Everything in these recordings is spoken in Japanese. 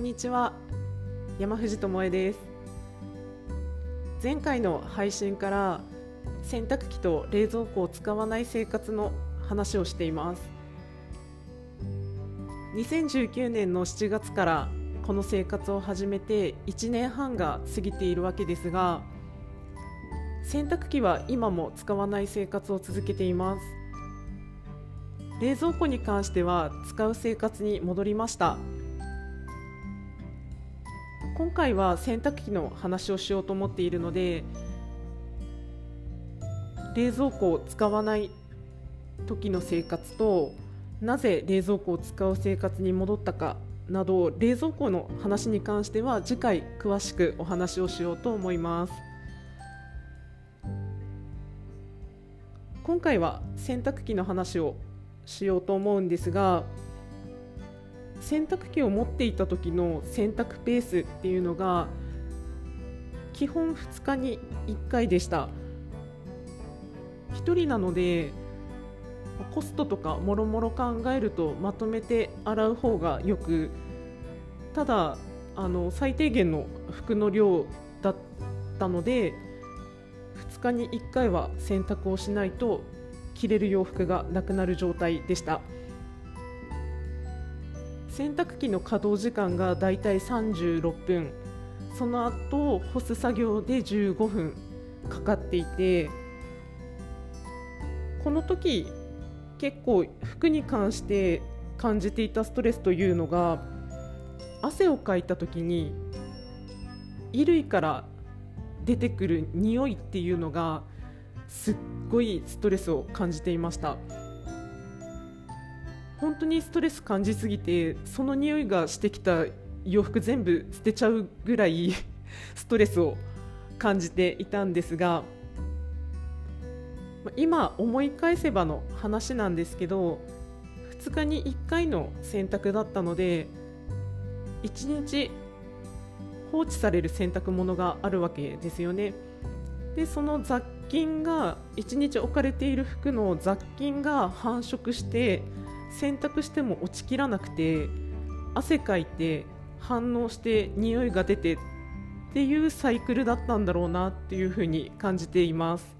んにちは。山藤智恵です。前回の配信から洗濯機と冷蔵庫を使わない生活の話をしています。2019年の7月からこの生活を始めて1年半が過ぎているわけですが洗濯機は今も使わない生活を続けています。冷蔵庫に関しては使う生活に戻りました。今回は洗濯機の話をしようと思っているので冷蔵庫を使わない時の生活となぜ冷蔵庫を使う生活に戻ったかなど冷蔵庫の話に関しては次回詳しくお話をしようと思います。今回は洗濯機の話をしようと思うんですが洗濯機を持っていた時の洗濯ペースっていうのが基本2日に1回でした。1人なのでコストとかもろもろ考えるとまとめて洗う方がよくただあの最低限の服の量だったので2日に1回は洗濯をしないと着れる洋服がなくなる状態でした。洗濯機の稼働時間がだいたい36分。その後干す作業で15分かかっていてこの時結構服に関して感じていたストレスというのが汗をかいた時に衣類から出てくる匂いっていうのがすっごいストレスを感じていました。本当にストレス感じすぎてその匂いがしてきた洋服全部捨てちゃうぐらい ストレスを感じていたんですが今思い返せばの話なんですけど2日に1回の洗濯だったので1日放置される洗濯物があるわけですよね。でその雑菌が1日置かれている服の雑菌が繁殖して洗濯しても落ちきらなくて汗かいて反応して匂いが出てっていうサイクルだったんだろうなっていうふうに感じています。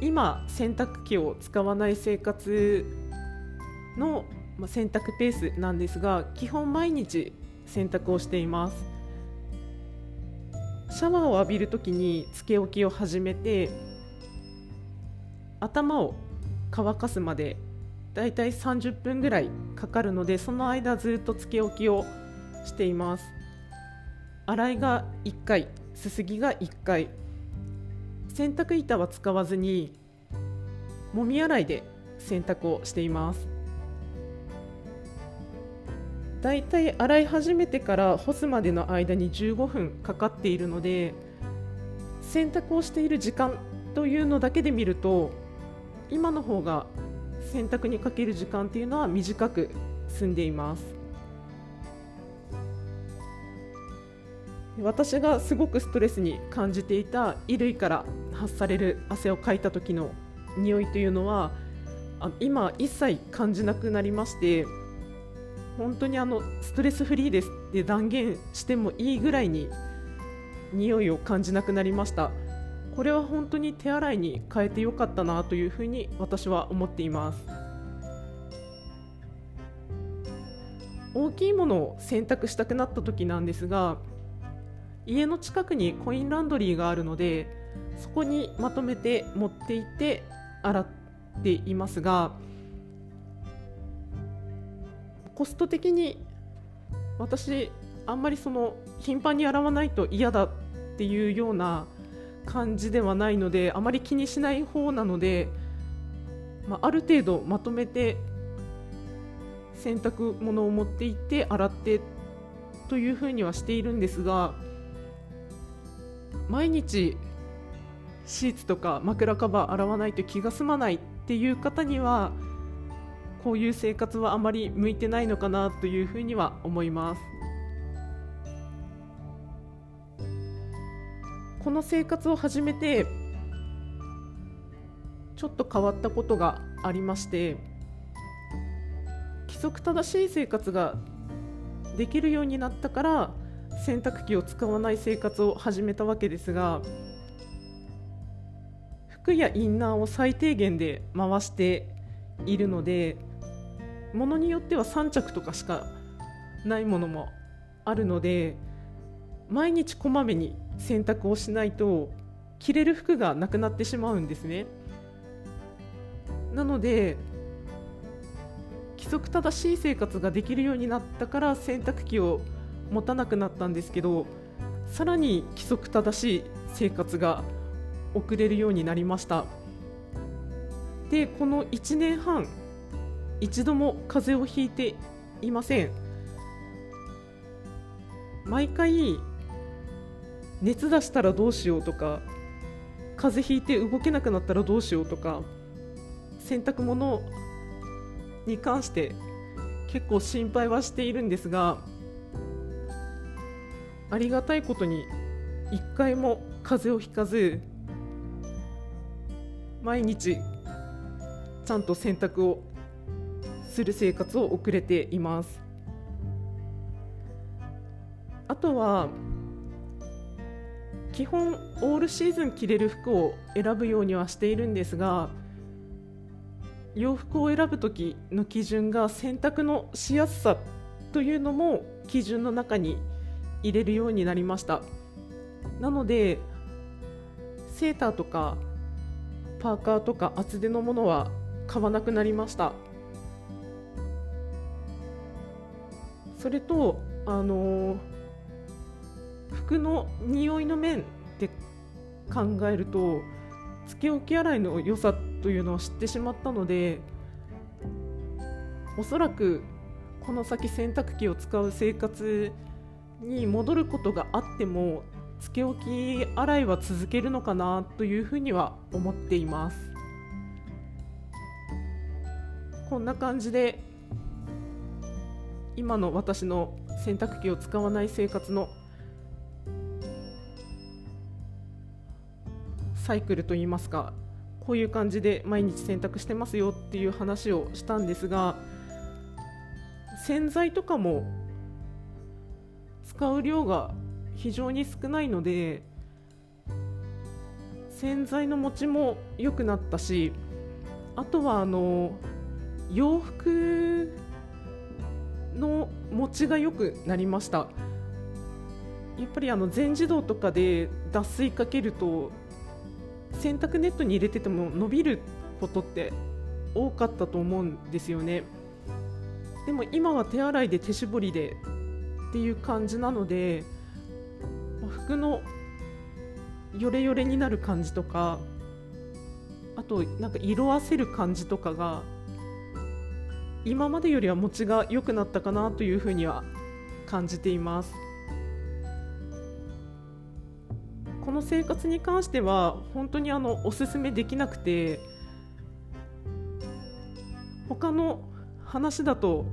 今洗濯機を使わない生活の洗濯ペースなんですが基本毎日洗濯をしています。シャワーを浴びるときにつけ置きを始めて頭を乾かすまでだいたい30分ぐらいかかるのでその間ずっとつけ置きをしています。洗いが1回すすぎが1回。洗濯板は使わずにもみ洗いで洗濯をしています。だいたい洗い始めてから干すまでの間に15分かかっているので洗濯をしている時間というのだけで見ると今の方が洗濯にかける時間っていうのは短く済んでいます。私がすごくストレスに感じていた衣類から発される汗をかいた時の匂いというのは今一切感じなくなりまして本当にあのストレスフリーですって断言してもいいぐらいに匂いを感じなくなりました。これは本当に手洗いに変えてよかったなというふうに私は思っています。大きいものを洗濯したくなった時なんですが家の近くにコインランドリーがあるのでそこにまとめて持っていって洗っていますがコスト的に私あんまりその頻繁に洗わないと嫌だっていうような感じではないのであまり気にしない方なので、まあ、ある程度まとめて洗濯物を持って行って洗ってというふうにはしているんですが毎日シーツとか枕カバー洗わないと気が済まないっていう方にはこういう生活はあまり向いてないのかなというふうには思います。この生活を始めてちょっと変わったことがありまして季則正しい生活ができるようになったから洗濯機を使わない生活を始めたわけですが服やインナーを最低限で回しているのでものによっては3着とかしかないものもあるので毎日こまめに洗濯をしないと着れる服がなくなってしまうんですね。なので規則正しい生活ができるようになったから洗濯機を持たなくなったんですけどさらに規則正しい生活が送れるようになりました。でこの1年半一度も風邪をひいていません。毎回熱出したらどうしようとか風邪ひいて動けなくなったらどうしようとか洗濯物に関して結構心配はしているんですがありがたいことに一回も風邪をひかず毎日ちゃんと洗濯をする生活を送れています。あとは基本オールシーズン着れる服を選ぶようにはしているんですが洋服を選ぶ時の基準が洗濯のしやすさというのも基準の中に入れるようになりました。なのでセーターとかパーカーとか厚手のものは買わなくなりました。それとあの服の匂いの面って考えるとつけ置き洗いの良さというのを知ってしまったのでおそらくこの先洗濯機を使う生活に戻ることがあってもつけ置き洗いは続けるのかなというふうには思っています。こんな感じで今の私の洗濯機を使わない生活のサイクルといいますかこういう感じで毎日洗濯してますよっていう話をしたんですが洗剤とかも使う量が非常に少ないので洗剤の持ちも良くなったしあとはあの洋服の持ちが良くなりました。やっぱりあの全自動とかで脱水かけると洗濯ネットに入れてても伸びることって多かったと思うんですよね。でも今は手洗いで手絞りでっていう感じなので服のヨレヨレになる感じとかあとなんか色あせる感じとかが今までよりは持ちが良くなったかなというふうには感じています。この生活に関しては本当にあのおすすめできなくて他の話だと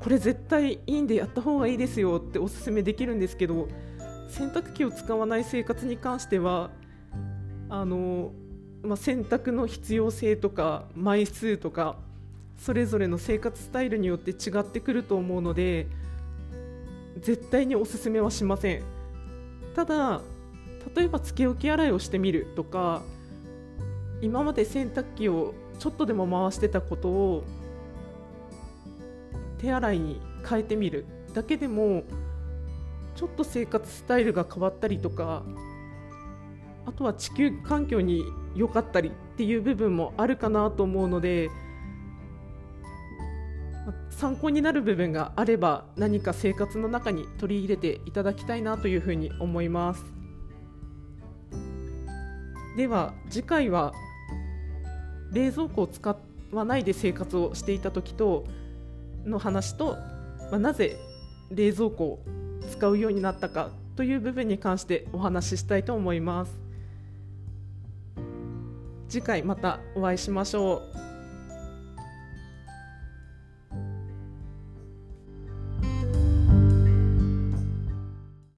これ絶対いいんでやった方がいいですよっておすすめできるんですけど洗濯機を使わない生活に関してはあの、まあ、洗濯の必要性とか枚数とかそれぞれの生活スタイルによって違ってくると思うので絶対におすすめはしません。ただ例えばつけ置き洗いをしてみるとか今まで洗濯機をちょっとでも回してたことを手洗いに変えてみるだけでもちょっと生活スタイルが変わったりとかあとは地球環境に良かったりっていう部分もあるかなと思うので参考になる部分があれば何か生活の中に取り入れていただきたいなというふうに思います。では次回は冷蔵庫を使わないで生活をしていた時との話と、まあ、なぜ冷蔵庫を使うようになったかという部分に関してお話ししたいと思います。次回またお会いしましょう。